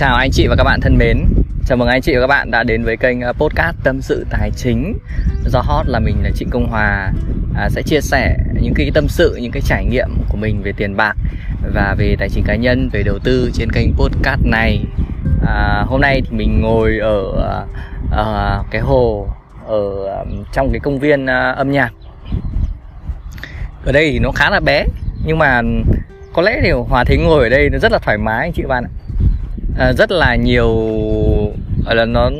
Chào anh chị và các bạn thân mến. Chào mừng anh chị và các bạn đã đến với kênh ờ, podcast Tâm sự Tài chính. Do hot là mình là Trịnh Công Hòa à, Sẽ chia sẻ những cái tâm sự, những cái trải nghiệm của mình về tiền bạc Và về tài chính cá nhân, về đầu tư trên kênh podcast này. À, Hôm nay thì mình ngồi ở à, cái hồ ở trong cái công viên à, âm nhạc. Ở đây thì nó khá là bé Nhưng mà có lẽ thì Hòa thấy ngồi ở đây nó rất là thoải mái anh chị bạn ạ à, rất là nhiều gọi là nó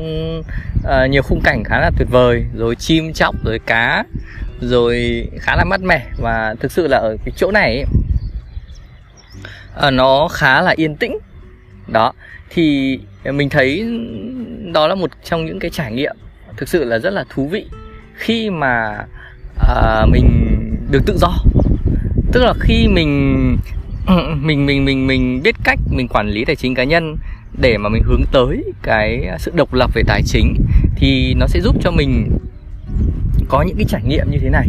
à, nhiều khung cảnh khá là tuyệt vời rồi chim chóc rồi cá rồi khá là mát mẻ và thực sự là ở cái chỗ này ấy, à, nó khá là yên tĩnh. Đó thì mình thấy đó là một trong những cái trải nghiệm thực sự là rất là thú vị khi mà à, mình được tự do. Tức là khi mình mình mình mình mình biết cách mình quản lý tài chính cá nhân để mà mình hướng tới cái sự độc lập về tài chính thì nó sẽ giúp cho mình có những cái trải nghiệm như thế này.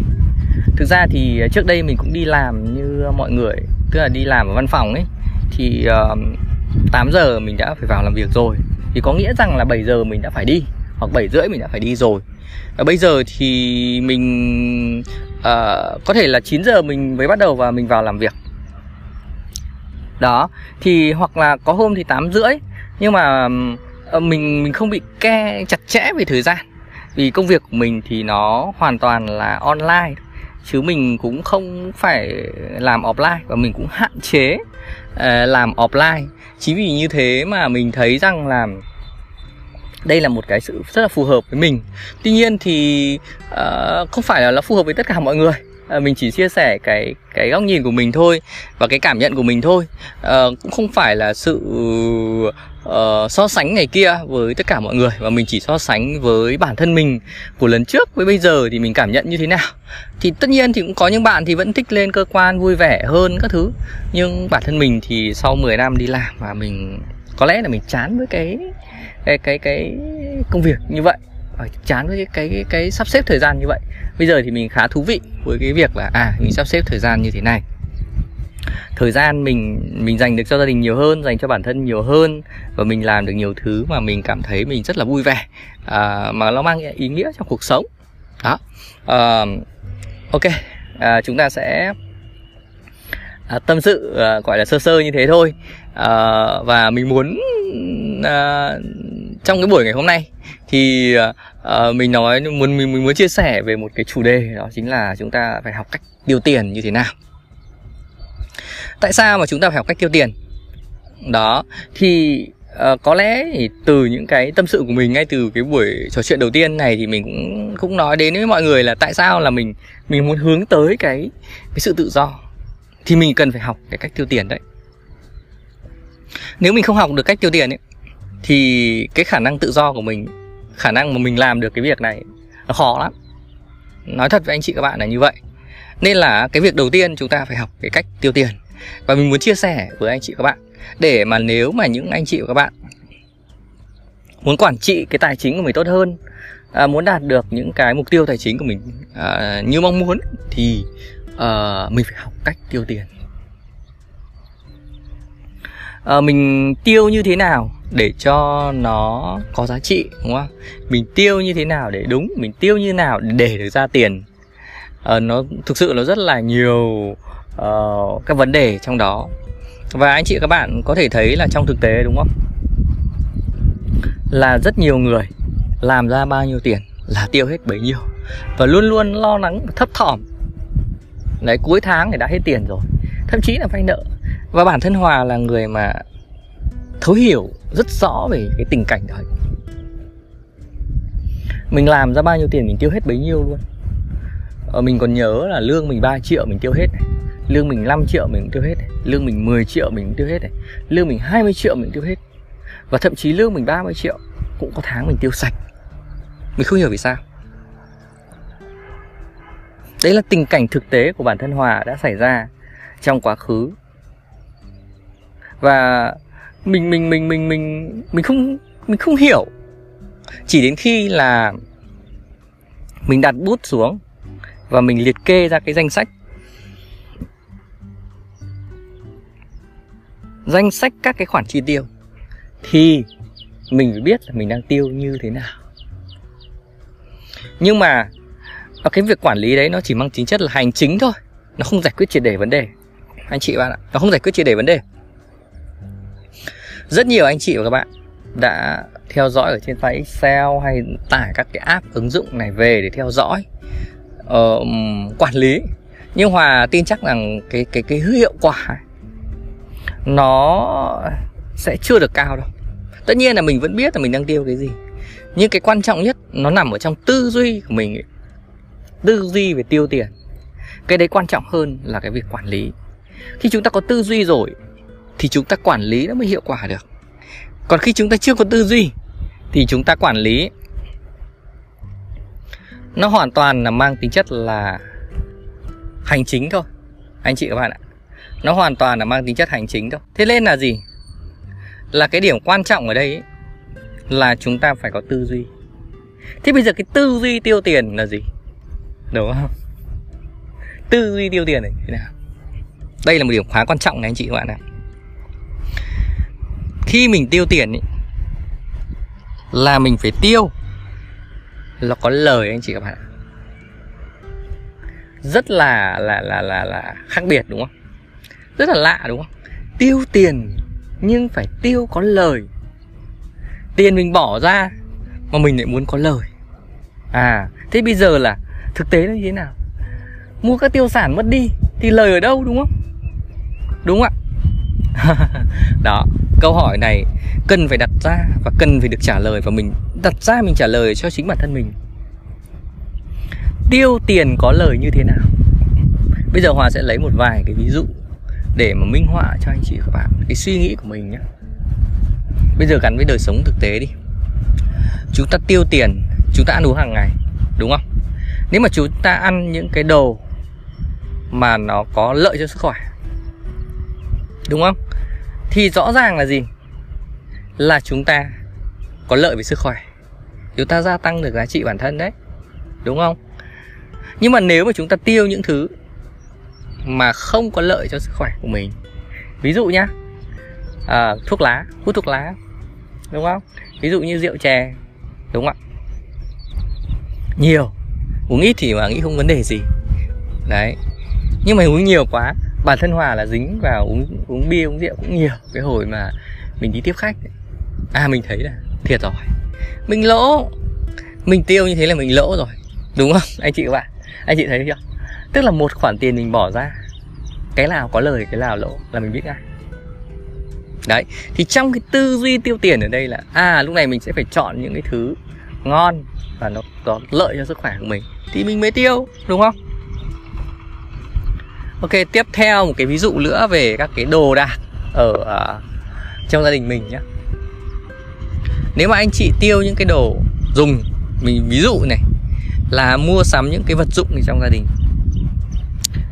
Thực ra thì ờ, trước đây mình cũng đi làm như mọi người tức là đi làm ở văn phòng ấy thì ờ, uh, 8 giờ mình đã phải vào làm việc rồi. Thì có nghĩa rằng là 7 giờ mình đã phải đi hoặc 7 rưỡi mình đã phải đi rồi. Và bây giờ thì mình uh, có thể là 9 giờ mình mới bắt đầu và mình vào làm việc đó thì hoặc là có hôm thì tám rưỡi nhưng mà ờ, mình mình không bị ke chặt chẽ về thời gian. Vì công việc của mình thì nó hoàn toàn là online chứ mình cũng không phải làm offline và mình cũng hạn chế ờ, làm offline. Chính vì như thế mà mình thấy rằng là đây là một cái sự rất là phù hợp với mình. Tuy nhiên thì uh, không phải là nó phù hợp với tất cả mọi người. À, mình chỉ chia sẻ cái cái góc nhìn của mình thôi và cái cảm nhận của mình thôi. À, cũng không phải là sự uh, so sánh ngày kia với tất cả mọi người và mình chỉ so sánh với bản thân mình của lần trước với bây giờ thì mình cảm nhận như thế nào. Thì tất nhiên thì cũng có những bạn thì vẫn thích lên cơ quan vui vẻ hơn các thứ nhưng bản thân mình thì sau 10 năm đi làm và mình có lẽ là mình chán với cái cái cái cái công việc như vậy. Ờ, chán với cái, cái cái cái sắp xếp thời gian như vậy. Bây giờ thì mình khá thú vị với cái việc là à mình sắp xếp thời gian như thế này. Thời gian mình mình dành được cho gia đình nhiều hơn dành cho bản thân nhiều hơn và mình làm được nhiều thứ mà mình cảm thấy mình rất là vui vẻ à, mà nó mang ý nghĩa trong cuộc sống. Đó. À, ok à, chúng ta sẽ à, tâm sự à, gọi là sơ sơ như thế thôi. À, và mình muốn à, trong cái buổi ngày hôm nay thì uh, mình nói muốn mình, mình muốn chia sẻ về một cái chủ đề đó chính là chúng ta phải học cách tiêu tiền như thế nào. Tại sao mà chúng ta phải học cách tiêu tiền? Đó thì uh, có lẽ thì từ những cái tâm sự của mình ngay từ cái buổi trò chuyện đầu tiên này thì mình cũng cũng nói đến với mọi người là tại sao là mình mình muốn hướng tới cái cái sự tự do thì mình cần phải học cái cách tiêu tiền đấy. Nếu mình không học được cách tiêu tiền ấy thì cái khả năng tự do của mình khả năng mà mình làm được cái việc này nó khó lắm. Nói thật với anh chị các bạn là như vậy. Nên là cái việc đầu tiên chúng ta phải học cái cách tiêu tiền. Và mình muốn chia sẻ với anh chị các bạn để mà nếu mà những anh chị và các bạn muốn quản trị cái tài chính của mình tốt hơn à, muốn đạt được những cái mục tiêu tài chính của mình à, như mong muốn thì uh, mình phải học cách tiêu tiền. Uh, mình tiêu như thế nào để cho nó có giá trị đúng không? Mình tiêu như thế nào để đúng mình tiêu như thế nào để được ra tiền. Uh, nó thực sự nó rất là nhiều uh, các vấn đề trong đó. Và anh chị các bạn có thể thấy là trong thực tế đúng không? Là rất nhiều người làm ra bao nhiêu tiền là tiêu hết bấy nhiêu. Và luôn luôn lo lắng thấp thỏm đấy cuối tháng thì đã hết tiền rồi. Thậm chí là vay nợ. Và bản thân hòa là người mà thấu hiểu rất rõ về cái tình cảnh đấy. Mình làm ra bao nhiêu tiền mình tiêu hết bấy nhiêu luôn. Ờ, mình còn nhớ là lương mình 3 triệu mình tiêu hết này. Lương mình 5 triệu mình cũng tiêu hết này. lương mình 10 triệu mình cũng tiêu hết này. Lương mình 20 triệu mình tiêu hết. Và thậm chí lương mình 30 triệu cũng có tháng mình tiêu sạch. Mình không hiểu vì sao đấy là tình cảnh thực tế của bản thân hòa đã xảy ra trong quá khứ. Và mình mình mình mình mình mình không mình không hiểu. Chỉ đến khi là mình đặt bút xuống và mình liệt kê ra cái danh sách. Danh sách các cái khoản chi tiêu thì mình phải biết là mình đang tiêu như thế nào. Nhưng mà và cái việc quản lý đấy nó chỉ mang tính chất là hành chính thôi. Nó không giải quyết triệt để vấn đề. Anh chị bạn ạ nó không giải quyết triệt để vấn đề. Rất nhiều anh chị và các bạn đã theo dõi ở trên file Excel hay tải các cái app ứng dụng này về để theo dõi uh, quản lý. Nhưng Hòa tin chắc rằng cái cái cái hiệu quả nó sẽ chưa được cao đâu. Tất nhiên là mình vẫn biết là mình đang tiêu cái gì. Nhưng cái quan trọng nhất nó nằm ở trong tư duy của mình ấy tư duy về tiêu tiền. Cái đấy quan trọng hơn là cái việc quản lý. Khi chúng ta có tư duy rồi thì chúng ta quản lý nó mới hiệu quả được. Còn khi chúng ta chưa có tư duy thì chúng ta quản lý nó hoàn toàn là mang tính chất là hành chính thôi. Anh chị các bạn ạ nó hoàn toàn là mang tính chất hành chính thôi. Thế nên là gì? Là cái điểm quan trọng ở đây ấy, là chúng ta phải có tư duy. Thế bây giờ cái tư duy tiêu tiền là gì? Đúng không? Tư duy tiêu tiền này thế nào? Đây là một điểm khá quan trọng này anh chị các bạn ạ. Khi mình tiêu tiền ý, là mình phải tiêu. Là có lời anh chị các bạn rất là là là là là khác biệt đúng không? Rất là lạ đúng không? Tiêu tiền nhưng phải tiêu có lời. Tiền mình bỏ ra mà mình lại muốn có lời. À thế bây giờ là thực tế nó như thế nào? Mua các tiêu sản mất đi thì lời ở đâu, đúng không? Đúng không ạ? Đó, câu hỏi này cần phải đặt ra và cần phải được trả lời và mình đặt ra, mình trả lời cho chính bản thân mình. Tiêu tiền có lời như thế nào? Bây giờ hòa sẽ lấy một vài cái ví dụ để mà minh họa cho anh chị và các bạn cái suy nghĩ của mình nhé. Bây giờ gắn với đời sống thực tế đi. Chúng ta tiêu tiền, chúng ta ăn uống hàng ngày, đúng không? Nếu mà chúng ta ăn những cái đồ mà nó có lợi cho sức khỏe đúng không? Thì rõ ràng là gì? Là chúng ta có lợi về sức khỏe. Chúng ta gia tăng được giá trị bản thân đấy đúng không? Nhưng mà nếu mà chúng ta tiêu những thứ mà không có lợi cho sức khỏe của mình ví dụ nhá à, thuốc lá hút thuốc lá đúng không? Ví dụ như rượu chè đúng không ạ? Nhiều uống ít thì mà nghĩ không vấn đề gì. Đấy. Nhưng mà uống nhiều quá, bản thân hòa là dính vào uống uống bia, uống rượu cũng nhiều. Cái hồi mà mình đi tiếp khách à mình thấy là thiệt rồi. Mình lỗ. Mình tiêu như thế là mình lỗ rồi. Đúng không? Anh chị các bạn? Anh chị thấy chưa? Tức là một khoản tiền mình bỏ ra, cái nào có lời, cái nào lỗ là mình biết ngay. Đấy. Thì trong cái tư duy tiêu tiền ở đây là à lúc này mình sẽ phải chọn những cái thứ ngon và nó có lợi cho sức khỏe của mình thì mình mới tiêu đúng không? Ok tiếp theo một cái ví dụ nữa về các cái đồ đạc ở uh, trong gia đình mình nhé nếu mà anh chị tiêu những cái đồ dùng mình ví dụ này là mua sắm những cái vật dụng trong gia đình.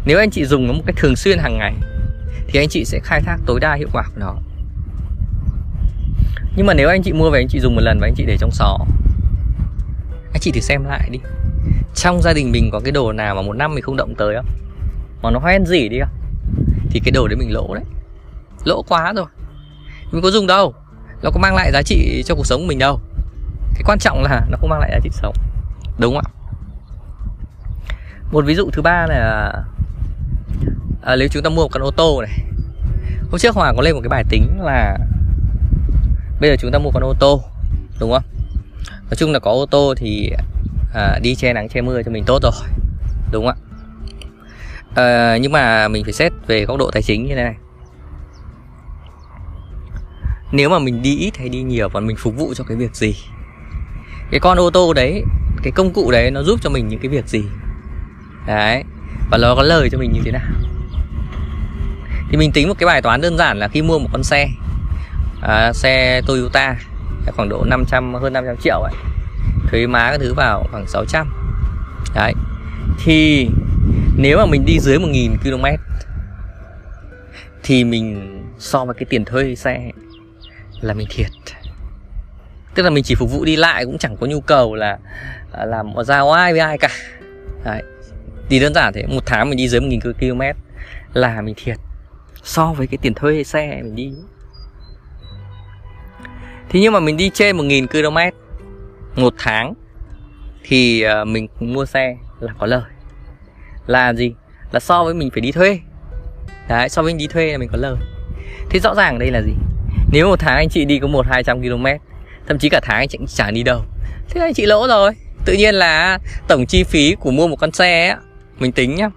Nếu anh chị dùng nó một cách thường xuyên hàng ngày thì anh chị sẽ khai thác tối đa hiệu quả của nó. Nhưng mà nếu anh chị mua về anh chị dùng một lần và anh chị để trong xó anh chị thử xem lại đi. Trong gia đình mình có cái đồ nào mà một năm mình không động tới không? Mà nó hoen gì đi không? Thì cái đồ đấy mình lỗ đấy. Lỗ quá rồi. Mình có dùng đâu. Nó có mang lại giá trị cho cuộc sống của mình đâu. Cái quan trọng là nó không mang lại giá trị sống. Đúng không ạ? Một ví dụ thứ ba là à, nếu chúng ta mua một con ô tô này. Hôm trước hòa có lên một cái bài tính là bây giờ chúng ta mua con ô tô đúng không? Nói chung là có ô tô thì à, đi che nắng che mưa cho mình tốt rồi đúng không ạ? À, nhưng mà mình phải xét về góc độ tài chính như thế này. Nếu mà mình đi ít hay đi nhiều và mình phục vụ cho cái việc gì? Cái con ô tô đấy cái công cụ đấy nó giúp cho mình những cái việc gì? Đấy và nó có lời cho mình như thế nào? Thì mình tính một cái bài toán đơn giản là khi mua một con xe à, xe Toyota khoảng độ 500 hơn 500 triệu ấy. Thuế má các thứ vào khoảng 600 đấy. Thì nếu mà mình đi dưới 1.000 km thì mình so với cái tiền thuê xe là mình thiệt. Tức là mình chỉ phục vụ đi lại cũng chẳng có nhu cầu là à, làm giao ai với ai cả. Đấy. Thì đơn giản thế, một tháng mình đi dưới 1.000 km là mình thiệt. So với cái tiền thuê xe mình đi. Thế nhưng mà mình đi trên 1.000 km một tháng thì ờ, mình mua xe là có lời. Là gì? Là so với mình phải đi thuê. Đấy so với mình đi thuê là mình có lời. Thế rõ ràng đây là gì? Nếu một tháng anh chị đi có một hai trăm km thậm chí cả tháng anh chị chẳng đi đâu. Thế anh chị lỗ rồi. Tự nhiên là tổng chi phí của mua một con xe ấy, mình tính nhá.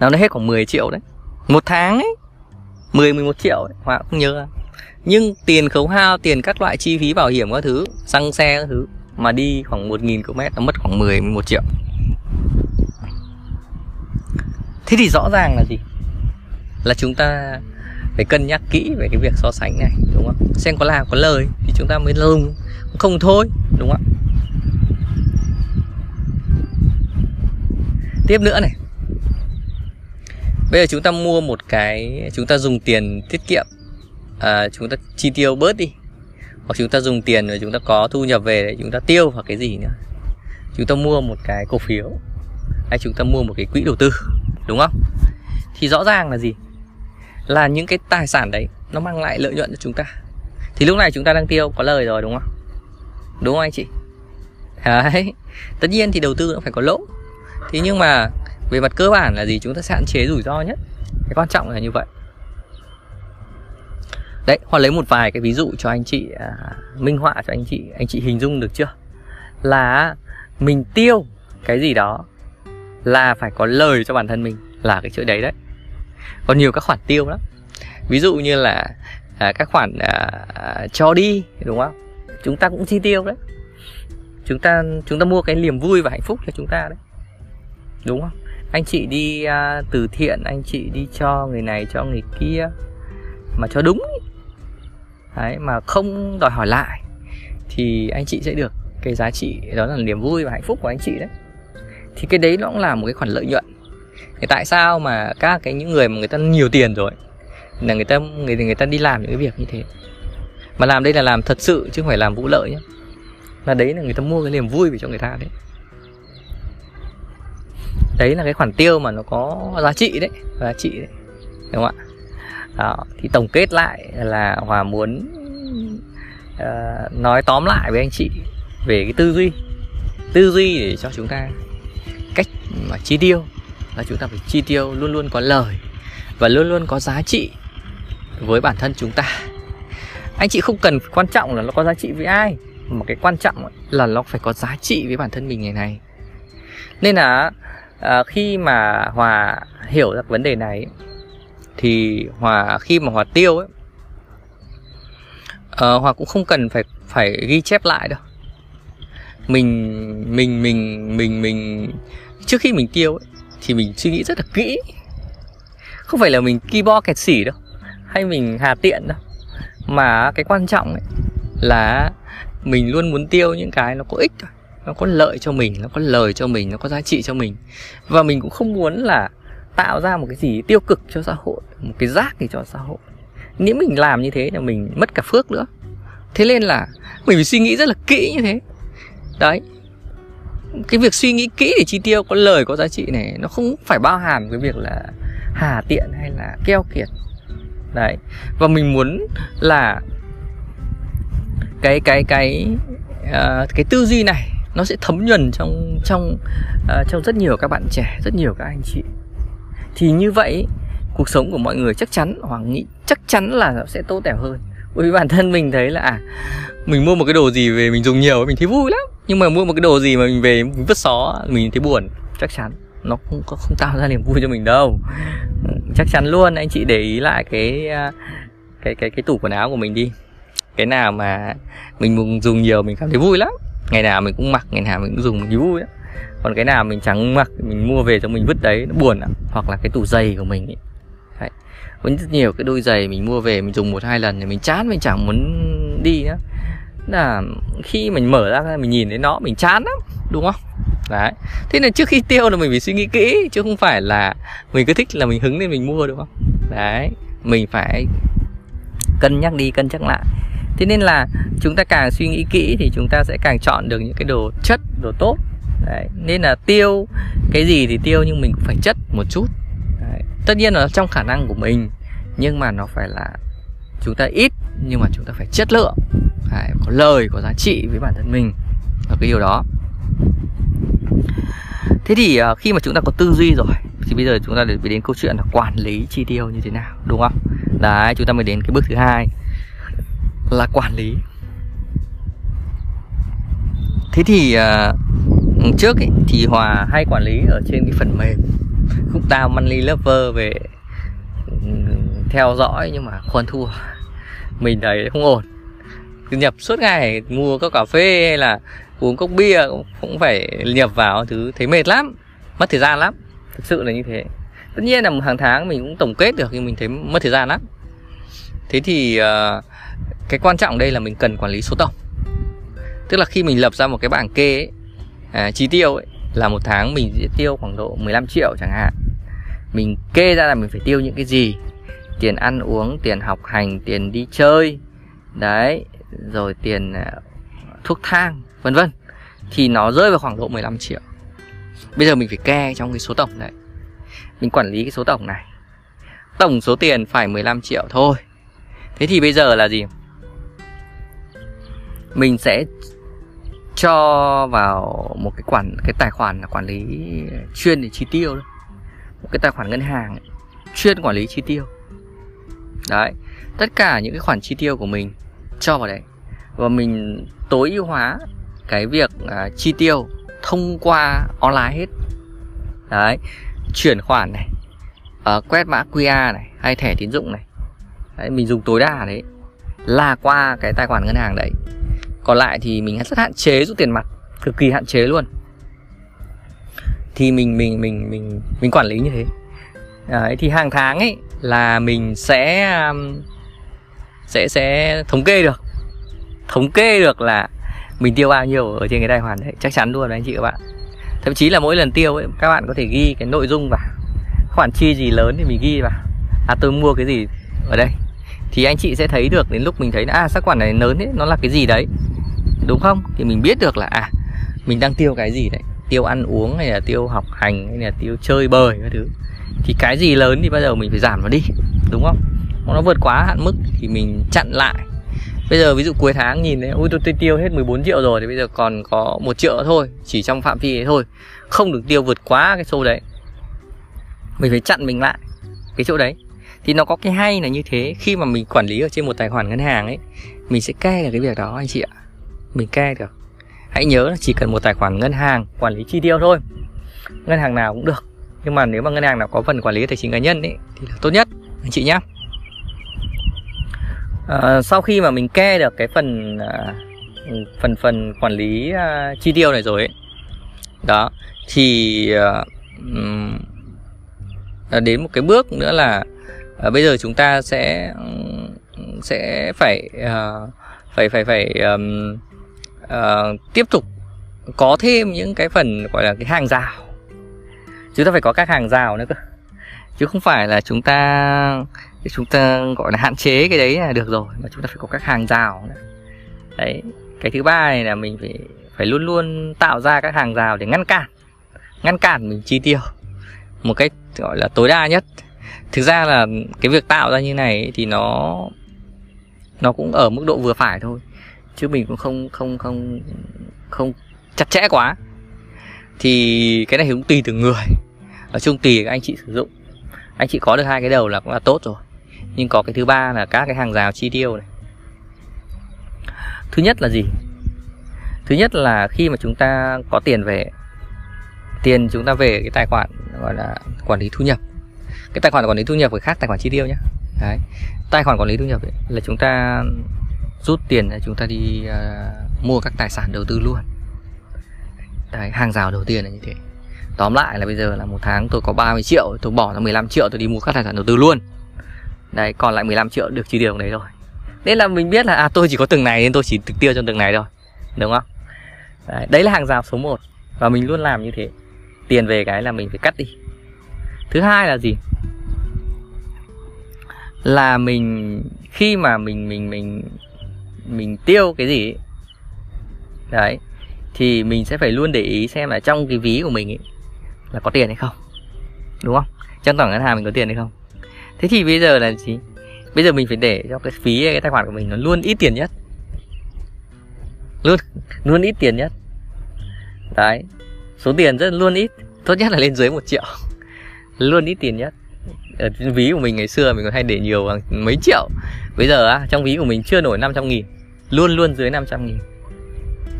Nó hết khoảng 10 triệu đấy. Một tháng ấy 10 11 triệu ấy, Hòa không nhớ nhưng tiền khấu hao, tiền các loại chi phí bảo hiểm các thứ, xăng xe các thứ, mà đi khoảng 1.000 km nó mất khoảng 10 một triệu. Thế thì rõ ràng là gì? Là chúng ta phải cân nhắc kỹ về cái việc so sánh này, đúng không? Xem có làm, có lời thì chúng ta mới dùng không thôi, đúng không tiếp nữa này. Bây giờ chúng ta mua một cái, chúng ta dùng tiền tiết kiệm à, chúng ta chi tiêu bớt đi. Hoặc chúng ta dùng tiền rồi chúng ta có thu nhập về để chúng ta tiêu hoặc cái gì nữa. Chúng ta mua một cái cổ phiếu hay chúng ta mua một cái quỹ đầu tư đúng không? Thì rõ ràng là gì? Là những cái tài sản đấy nó mang lại lợi nhuận cho chúng ta. Thì lúc này chúng ta đang tiêu có lời rồi đúng không? Đúng không anh chị? Đấy. Tất nhiên thì đầu tư nó phải có lỗ. Thế nhưng mà về mặt cơ bản là gì? Chúng ta sẽ hạn chế rủi ro nhất. Cái quan trọng là như vậy đấy hoa lấy một vài cái ví dụ cho anh chị à, minh họa cho anh chị anh chị hình dung được chưa? Là mình tiêu cái gì đó là phải có lời cho bản thân mình là cái chữ đấy đấy. Còn nhiều các khoản tiêu lắm. Ví dụ như là à, các khoản à, à, cho đi đúng không? Chúng ta cũng chi tiêu đấy. Chúng ta chúng ta mua cái niềm vui và hạnh phúc cho chúng ta đấy. Đúng không? Anh chị đi à, từ thiện anh chị đi cho người này cho người kia mà cho đúng đấy, mà không đòi hỏi lại thì anh chị sẽ được cái giá trị, đó là niềm vui và hạnh phúc của anh chị đấy. Thì cái đấy nó cũng là một cái khoản lợi nhuận. Thì tại sao mà các cái những người mà người ta nhiều tiền rồi, là người ta, người người ta đi làm những cái việc như thế? Mà làm đây là làm thật sự chứ không phải làm vụ lợi nhé là đấy là người ta mua cái niềm vui về cho người ta đấy. Đấy là cái khoản tiêu mà nó có giá trị đấy, giá trị đấy, đúng không ạ? Đó, thì tổng kết lại là hòa muốn uh, nói tóm lại với anh chị về cái tư duy. Tư duy để cho chúng ta cách mà chi tiêu là chúng ta phải chi tiêu luôn luôn có lời và luôn luôn có giá trị với bản thân chúng ta. Anh chị không cần quan trọng là nó có giá trị với ai mà cái quan trọng là nó phải có giá trị với bản thân mình ngày này nên là à, khi mà hòa hiểu được vấn đề này thì hòa khi mà hòa tiêu ấy uh, hòa cũng không cần phải phải ghi chép lại đâu. Mình mình mình mình mình trước khi mình tiêu ấy, thì mình suy nghĩ rất là kỹ. Không phải là mình keyboard kẹt xỉ đâu hay mình hà tiện đâu. Mà cái quan trọng ấy là mình luôn muốn tiêu những cái nó có ích thôi nó có lợi cho mình nó có lời cho mình nó có giá trị cho mình. Và mình cũng không muốn là tạo ra một cái gì tiêu cực cho xã hội một cái rác gì cho xã hội. Nếu mình làm như thế là mình mất cả phước nữa. Thế nên là mình phải suy nghĩ rất là kỹ như thế. Đấy. Cái việc suy nghĩ kỹ để chi tiêu có lời có giá trị này nó không phải bao hàm cái việc là hà tiện hay là keo kiệt. Đấy. Và mình muốn là cái cái cái uh, cái tư duy này nó sẽ thấm nhuần trong trong uh, trong rất nhiều các bạn trẻ rất nhiều các anh chị thì như vậy cuộc sống của mọi người chắc chắn hoàng nghĩ chắc chắn là nó sẽ tốt đẹp hơn. Bởi vì bản thân mình thấy là à, mình mua một cái đồ gì về mình dùng nhiều mình thấy vui lắm. Nhưng mà mua một cái đồ gì mà mình về mình vứt xó mình thấy buồn chắc chắn nó không có không tạo ra niềm vui cho mình đâu. Ừ, chắc chắn luôn anh chị để ý lại cái à, cái cái cái tủ quần áo của mình đi. Cái nào mà mình dùng nhiều mình cảm thấy vui lắm. Ngày nào mình cũng mặc ngày nào mình cũng dùng mình vui lắm còn cái nào mình chẳng mặc, mình mua về cho mình vứt đấy, nó buồn lắm hoặc là cái tủ giày của mình ấy. Đấy. có rất nhiều cái đôi giày mình mua về, mình dùng một hai lần thì mình chán, mình chẳng muốn đi nữa. Là khi mình mở ra, mình nhìn thấy nó, mình chán lắm, đúng không? Đấy. Thế nên trước khi tiêu là mình phải suy nghĩ kỹ, chứ không phải là mình cứ thích là mình hứng nên mình mua, đúng không? Đấy. Mình phải cân nhắc đi, cân nhắc lại. Thế nên là chúng ta càng suy nghĩ kỹ thì chúng ta sẽ càng chọn được những cái đồ chất, đồ tốt đấy nên là tiêu cái gì thì tiêu nhưng mình cũng phải chất một chút. Đấy. tất nhiên là trong khả năng của mình nhưng mà nó phải là chúng ta ít nhưng mà chúng ta phải chất lượng. Phải có lời có giá trị với bản thân mình. Và cái điều đó. Thế thì uh, khi mà chúng ta có tư duy rồi thì bây giờ chúng ta phải đến câu chuyện là quản lý chi tiêu như thế nào đúng không? Đấy chúng ta mới đến cái bước thứ hai là quản lý. Thế thì uh, trước ấy, thì hòa hay quản lý ở trên cái phần mềm. Khúc tao money lover về ừ, theo dõi nhưng mà khoan thua. Mình thấy không ổn. Cứ nhập suốt ngày mua các cà phê hay là uống cốc bia cũng phải nhập vào thứ thấy mệt lắm mất thời gian lắm. Thực sự là như thế. Tất nhiên là một hàng tháng mình cũng tổng kết được nhưng mình thấy mất thời gian lắm. Thế thì uh, cái quan trọng đây là mình cần quản lý số tổng. Tức là khi mình lập ra một cái bảng kê ấy, à, chi tiêu ấy, là một tháng mình sẽ tiêu khoảng độ 15 triệu chẳng hạn. Mình kê ra là mình phải tiêu những cái gì? Tiền ăn uống tiền học hành tiền đi chơi đấy rồi tiền à, thuốc thang vân vân. Thì nó rơi vào khoảng độ 15 triệu. Bây giờ mình phải ke trong cái số tổng này. Mình quản lý cái số tổng này. Tổng số tiền phải 15 triệu thôi. Thế thì bây giờ là gì? Mình sẽ cho vào một cái quản cái tài khoản là quản lý chuyên để chi tiêu đó. một cái tài khoản ngân hàng ấy, chuyên quản lý chi tiêu. Đấy tất cả những cái khoản chi tiêu của mình cho vào đấy. Và mình tối ưu hóa cái việc uh, chi tiêu thông qua online hết. Đấy chuyển khoản này uh, quét mã QR này hay thẻ tín dụng này. Đấy, mình dùng tối đa đấy là qua cái tài khoản ngân hàng đấy còn lại thì mình rất hạn chế rút tiền mặt cực kỳ hạn chế luôn. Thì mình mình mình mình mình quản lý như thế. Đấy, thì hàng tháng ấy là mình sẽ um, sẽ sẽ thống kê được. Thống kê được là mình tiêu bao nhiêu ở trên cái tài khoản đấy chắc chắn luôn đấy anh chị các bạn. Thậm chí là mỗi lần tiêu ấy các bạn có thể ghi cái nội dung vào. Khoản chi gì lớn thì mình ghi vào. À tôi mua cái gì ở đây. Thì anh chị sẽ thấy được đến lúc mình thấy là à các khoản này lớn ấy nó là cái gì đấy đúng không? Thì mình biết được là à mình đang tiêu cái gì đấy. Tiêu ăn uống hay là tiêu học hành hay là tiêu chơi bời các thứ. Thì cái gì lớn thì bây giờ mình phải giảm nó đi đúng không? Nó vượt quá hạn mức thì mình chặn lại. Bây giờ ví dụ cuối tháng nhìn thấy ui tôi, tôi tiêu hết 14 triệu rồi thì bây giờ còn có một triệu thôi chỉ trong phạm vi ấy thôi. Không được tiêu vượt quá cái số đấy. Mình phải chặn mình lại cái chỗ đấy. Thì nó có cái hay là như thế khi mà mình quản lý ở trên một tài khoản ngân hàng ấy mình sẽ cai được cái việc đó anh chị ạ mình cai được hãy nhớ là chỉ cần một tài khoản ngân hàng quản lý chi tiêu thôi. Ngân hàng nào cũng được. Nhưng mà nếu mà ngân hàng nào có phần quản lý tài chính cá nhân ấy thì là tốt nhất anh chị nhé à, ờ, sau khi mà mình ke được cái phần à, phần phần quản lý à, chi tiêu này rồi ấy đó thì à, à, đến một cái bước nữa là à, bây giờ chúng ta sẽ sẽ phải à, phải phải phải um, uh, tiếp tục có thêm những cái phần gọi là cái hàng rào. Chúng ta phải có các hàng rào nữa cơ. Chứ không phải là chúng ta chúng ta gọi là hạn chế cái đấy là được rồi mà chúng ta phải có các hàng rào nữa. đấy cái thứ ba này là mình phải phải luôn luôn tạo ra các hàng rào để ngăn cản ngăn cản mình chi tiêu một cách gọi là tối đa nhất. Thực ra là cái việc tạo ra như này thì nó nó cũng ở mức độ vừa phải thôi chứ mình cũng không không không không chặt chẽ quá. Thì cái này cũng tùy từng người. Ở chung tùy các anh chị sử dụng. Anh chị có được hai cái đầu là cũng là tốt rồi. Nhưng có cái thứ ba là các cái hàng rào chi tiêu này. Thứ nhất là gì? Thứ nhất là khi mà chúng ta có tiền về tiền chúng ta về cái tài khoản gọi là quản lý thu nhập. Cái tài khoản quản lý thu nhập phải khác tài khoản chi tiêu nhé Đấy. tài khoản quản lý thu nhập ấy, là chúng ta rút tiền để chúng ta đi uh, mua các tài sản đầu tư luôn. Đấy, hàng rào đầu tiên là như thế. Tóm lại là bây giờ là một tháng tôi có 30 triệu Tôi bỏ ra 15 triệu tôi đi mua các tài sản đầu tư luôn. Đấy còn lại 15 triệu được chi tiêu đấy rồi. Nên là mình biết là à tôi chỉ có từng này nên tôi chỉ thực tiêu cho từng này thôi Đúng không? Đấy, đấy là hàng rào số 1 Và mình luôn làm như thế. Tiền về cái là mình phải cắt đi. Thứ hai là gì? Là mình Khi mà mình mình mình mình tiêu cái gì ấy, đấy thì mình sẽ phải luôn để ý xem là trong cái ví của mình ấy là có tiền hay không đúng không? Trong tổng ngân hàng mình có tiền hay không? Thế thì bây giờ là gì? Bây giờ mình phải để cho cái phí cái tài khoản của mình nó luôn ít tiền nhất. Luôn luôn ít tiền nhất. Đấy số tiền rất luôn ít tốt nhất là lên dưới một triệu. Luôn ít tiền nhất. Ở ví của mình ngày xưa mình còn hay để nhiều bằng mấy triệu. Bây giờ á trong ví của mình chưa nổi 500 nghìn luôn luôn dưới 500 nghìn.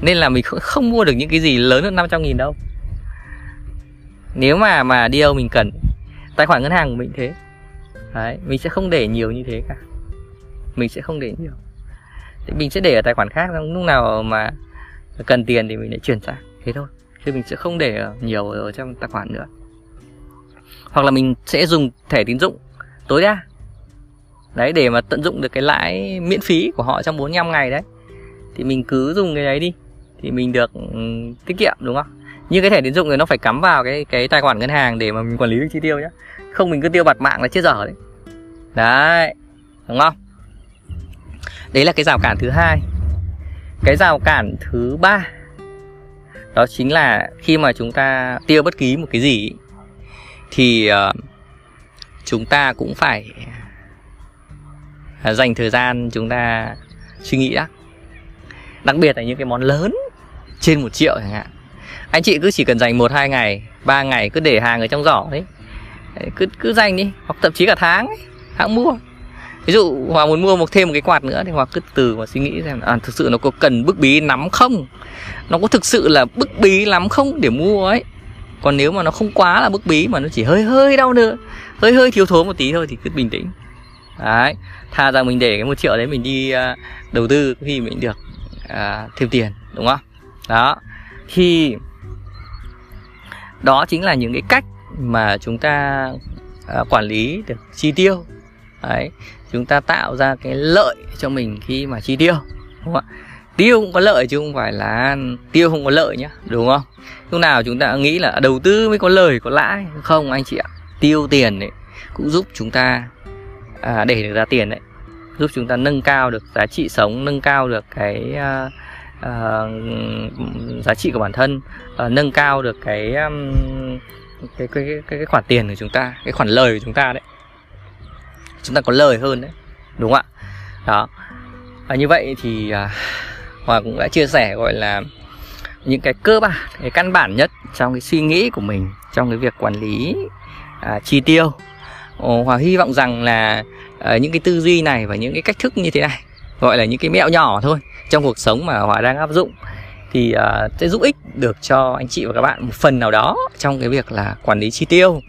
Nên là mình không, không mua được những cái gì lớn hơn 500 nghìn đâu. Nếu mà mà đi đâu mình cần tài khoản ngân hàng của mình thế. Đấy mình sẽ không để nhiều như thế cả. Mình sẽ không để nhiều. Thì mình sẽ để ở tài khoản khác lúc nào mà cần tiền thì mình lại chuyển sang. Thế thôi. Chứ mình sẽ không để nhiều ở trong tài khoản nữa. Hoặc là mình sẽ dùng thẻ tín dụng tối đa đấy để mà tận dụng được cái lãi miễn phí của họ trong 45 ngày đấy thì mình cứ dùng cái đấy đi. Thì mình được um, tiết kiệm đúng không? Như cái thẻ tín dụng thì nó phải cắm vào cái cái tài khoản ngân hàng để mà mình quản lý được chi tiêu nhé không mình cứ tiêu bạt mạng là chết dở đấy. Đấy đúng không? Đấy là cái rào cản thứ hai. Cái rào cản thứ ba đó chính là khi mà chúng ta tiêu bất kỳ một cái gì thì uh, chúng ta cũng phải dành thời gian chúng ta suy nghĩ đã đặc biệt là những cái món lớn trên một triệu chẳng hạn. Anh chị cứ chỉ cần dành một hai ngày ba ngày cứ để hàng ở trong giỏ đấy. Cứ cứ dành đi hoặc thậm chí cả tháng ấy, hãng mua. Ví dụ hòa muốn mua một thêm một cái quạt nữa thì hòa cứ từ mà suy nghĩ xem à, thực sự nó có cần bức bí lắm không? Nó có thực sự là bức bí lắm không để mua ấy? Còn nếu mà nó không quá là bức bí mà nó chỉ hơi hơi đau nữa hơi hơi thiếu thốn một tí thôi thì cứ bình tĩnh đấy tha rằng mình để cái một triệu đấy mình đi uh, đầu tư khi mình được uh, thêm tiền đúng không? Đó thì đó chính là những cái cách mà chúng ta uh, quản lý được chi tiêu. Đấy chúng ta tạo ra cái lợi cho mình khi mà chi tiêu đúng không ạ? Tiêu cũng có lợi chứ không phải là tiêu không có lợi nhá đúng không? Lúc nào chúng ta nghĩ là đầu tư mới có lời có lãi không anh chị ạ? Tiêu tiền ấy cũng giúp chúng ta à, để được ra tiền đấy giúp chúng ta nâng cao được giá trị sống nâng cao được cái à, à, giá trị của bản thân à, nâng cao được cái, um, cái, cái, cái cái khoản tiền của chúng ta cái khoản lời của chúng ta đấy. Chúng ta có lời hơn đấy đúng không ạ? Đó. Và như vậy thì à, hòa cũng đã chia sẻ gọi là những cái cơ bản cái căn bản nhất trong cái suy nghĩ của mình trong cái việc quản lý à, chi tiêu hòa hy vọng rằng là uh, những cái tư duy này và những cái cách thức như thế này gọi là những cái mẹo nhỏ thôi trong cuộc sống mà hòa đang áp dụng thì uh, sẽ giúp ích được cho anh chị và các bạn một phần nào đó trong cái việc là quản lý chi tiêu.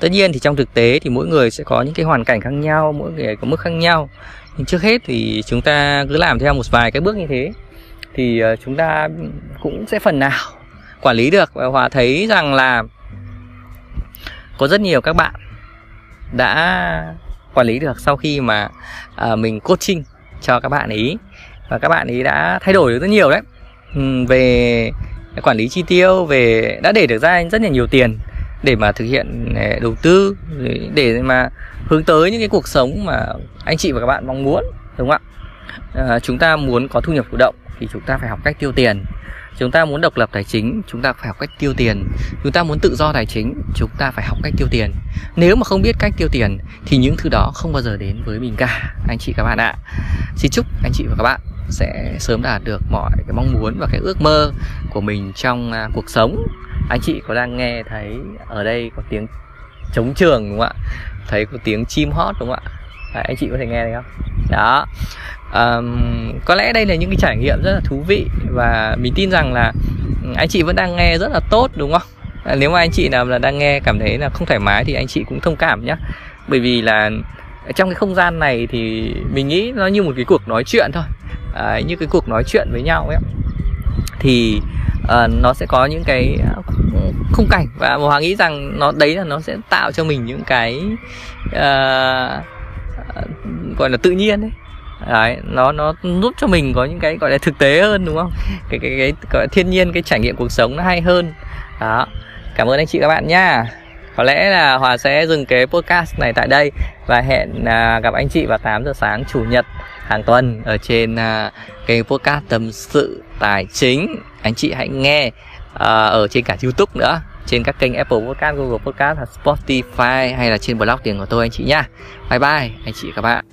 Tất nhiên thì trong thực tế thì mỗi người sẽ có những cái hoàn cảnh khác nhau mỗi người có mức khác nhau. Nhưng trước hết thì chúng ta cứ làm theo một vài cái bước như thế thì uh, chúng ta cũng sẽ phần nào quản lý được. Và hòa thấy rằng là có rất nhiều các bạn đã quản lý được sau khi mà uh, mình coaching cho các bạn ấy. Và các bạn ấy đã thay đổi được rất nhiều đấy. Về quản lý chi tiêu về đã để được ra rất là nhiều tiền để mà thực hiện à, đầu tư để mà hướng tới những cái cuộc sống mà anh chị và các bạn mong muốn đúng không ạ? À, chúng ta muốn có thu nhập chủ động thì chúng ta phải học cách tiêu tiền chúng ta muốn độc lập tài chính chúng ta phải học cách tiêu tiền. Chúng ta muốn tự do tài chính chúng ta phải học cách tiêu tiền. Nếu mà không biết cách tiêu tiền thì những thứ đó không bao giờ đến với mình cả. Anh chị các bạn ạ. Xin chúc anh chị và các bạn sẽ sớm đạt được mọi cái mong muốn và cái ước mơ của mình trong uh, cuộc sống. Anh chị có đang nghe thấy ở đây có tiếng trống trường đúng không ạ? Thấy có tiếng chim hót đúng không ạ? Đấy, anh chị có thể nghe thấy không? Đó. Um, có lẽ đây là những cái trải nghiệm rất là thú vị và mình tin rằng là ừ, anh chị vẫn đang nghe rất là tốt đúng không? À, nếu mà anh chị nào là đang nghe cảm thấy là không thoải mái thì anh chị cũng thông cảm nhé bởi vì là trong cái không gian này thì mình nghĩ nó như một cái cuộc nói chuyện thôi. À, như cái cuộc nói chuyện với nhau ấy. Thì uh, nó sẽ có những cái ừ, khung cảnh và hòa nghĩ rằng nó đấy là nó sẽ tạo cho mình những cái uh, Ờ, gọi là tự nhiên đấy đấy nó nó giúp cho mình có những cái gọi là thực tế hơn đúng không? Cái cái cái gọi là thiên nhiên cái trải nghiệm cuộc sống nó hay hơn. Đó. Cảm ơn anh chị các bạn nha. Có lẽ là hòa sẽ dừng cái podcast này tại đây và hẹn à, gặp anh chị vào 8 giờ sáng chủ nhật hàng tuần ở trên à, kênh podcast tâm sự tài chính. Anh chị hãy nghe à, ở trên cả youtube nữa trên các kênh Apple Podcast, Google Podcast, Spotify hay là trên blog tiền của tôi anh chị nhá, Bye bye anh chị các bạn.